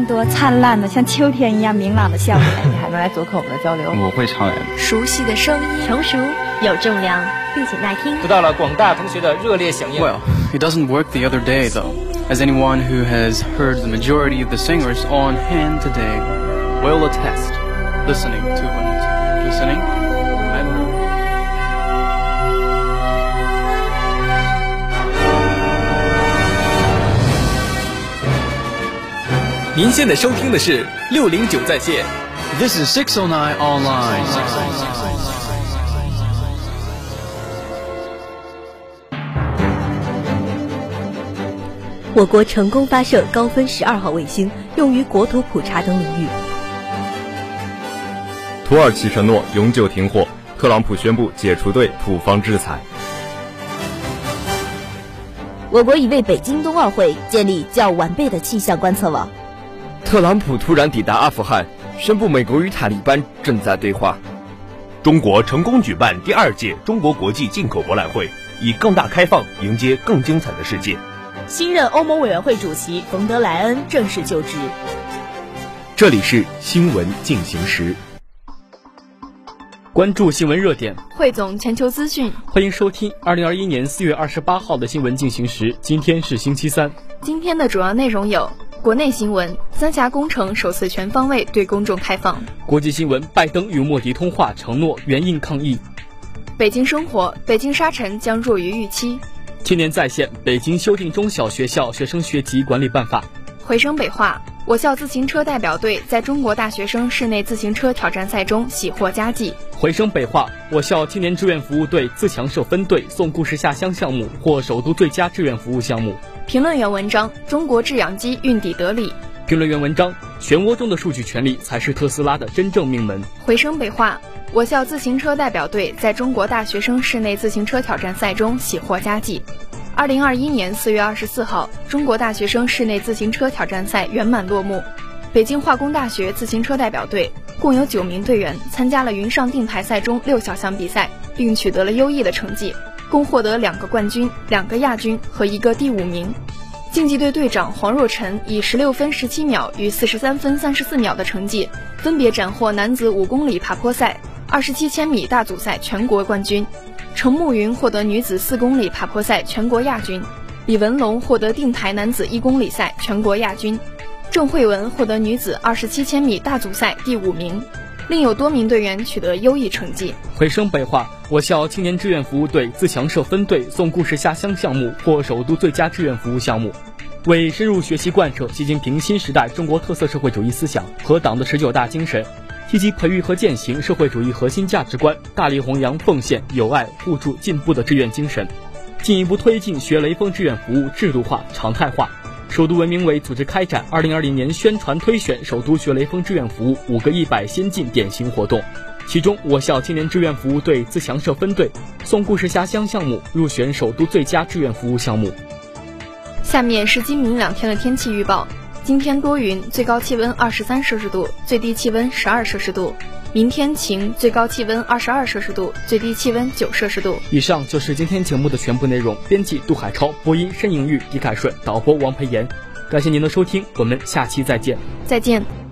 更多灿烂的像秋天一样明朗的笑脸。你还能来做客我们的交流？我会唱。熟悉的声音，成熟有重量，并且耐听，得到了广大同学的热烈响应。Well, it doesn't work the other day though. As anyone who has heard the majority of the singers on hand today will attest, listening to them, listening. 您现在收听的是六零九在线。This is 609 online. 我国成功发射高分十二号卫星，用于国土普查等领域。土耳其承诺永久停火，特朗普宣布解除对土方制裁。我国已为北京冬奥会建立较完备的气象观测网。特朗普突然抵达阿富汗，宣布美国与塔利班正在对话。中国成功举办第二届中国国际进口博览会，以更大开放迎接更精彩的世界。新任欧盟委员会主席冯德莱恩正式就职。这里是新闻进行时，关注新闻热点，汇总全球资讯。欢迎收听二零二一年四月二十八号的新闻进行时。今天是星期三。今天的主要内容有：国内新闻，三峡工程首次全方位对公众开放；国际新闻，拜登与莫迪通话，承诺援印抗疫；北京生活，北京沙尘将弱于预期。青年在线，北京修订中小学校学生学籍管理办法。回声北化，我校自行车代表队在中国大学生室内自行车挑战赛中喜获佳绩。回声北化，我校青年志愿服务队自强社分队送故事下乡项目获首都最佳志愿服务项目。评论员文章：中国制氧机运抵德里。评论员文章：漩涡中的数据权利才是特斯拉的真正命门。回声北化。我校自行车代表队在中国大学生室内自行车挑战赛中喜获佳绩。二零二一年四月二十四号，中国大学生室内自行车挑战赛圆满落幕。北京化工大学自行车代表队共有九名队员参加了云上定台赛中六小项比赛，并取得了优异的成绩，共获得两个冠军、两个亚军和一个第五名。竞技队队长黄若晨以十六分十七秒与四十三分三十四秒的成绩，分别斩获男子五公里爬坡赛。二十七千米大组赛全国冠军，程慕云获得女子四公里爬坡赛全国亚军，李文龙获得定台男子一公里赛全国亚军，郑慧文获得女子二十七千米大组赛第五名，另有多名队员取得优异成绩。回声北化，我校青年志愿服务队自强社分队送故事下乡项目获首都最佳志愿服务项目，为深入学习贯彻习近平新时代中国特色社会主义思想和党的十九大精神。积极培育和践行社会主义核心价值观，大力弘扬奉献、友爱、互助、进步的志愿精神，进一步推进学雷锋志愿服务制度化、常态化。首都文明委组织开展二零二零年宣传推选首都学雷锋志愿服务五个一百先进典型活动，其中我校青年志愿服务队自强社分队送故事下乡项目入选首都最佳志愿服务项目。下面是今明两天的天气预报。今天多云，最高气温二十三摄氏度，最低气温十二摄氏度。明天晴，最高气温二十二摄氏度，最低气温九摄氏度。以上就是今天节目的全部内容。编辑杜海超，播音申莹玉、李凯顺，导播王培岩。感谢您的收听，我们下期再见。再见。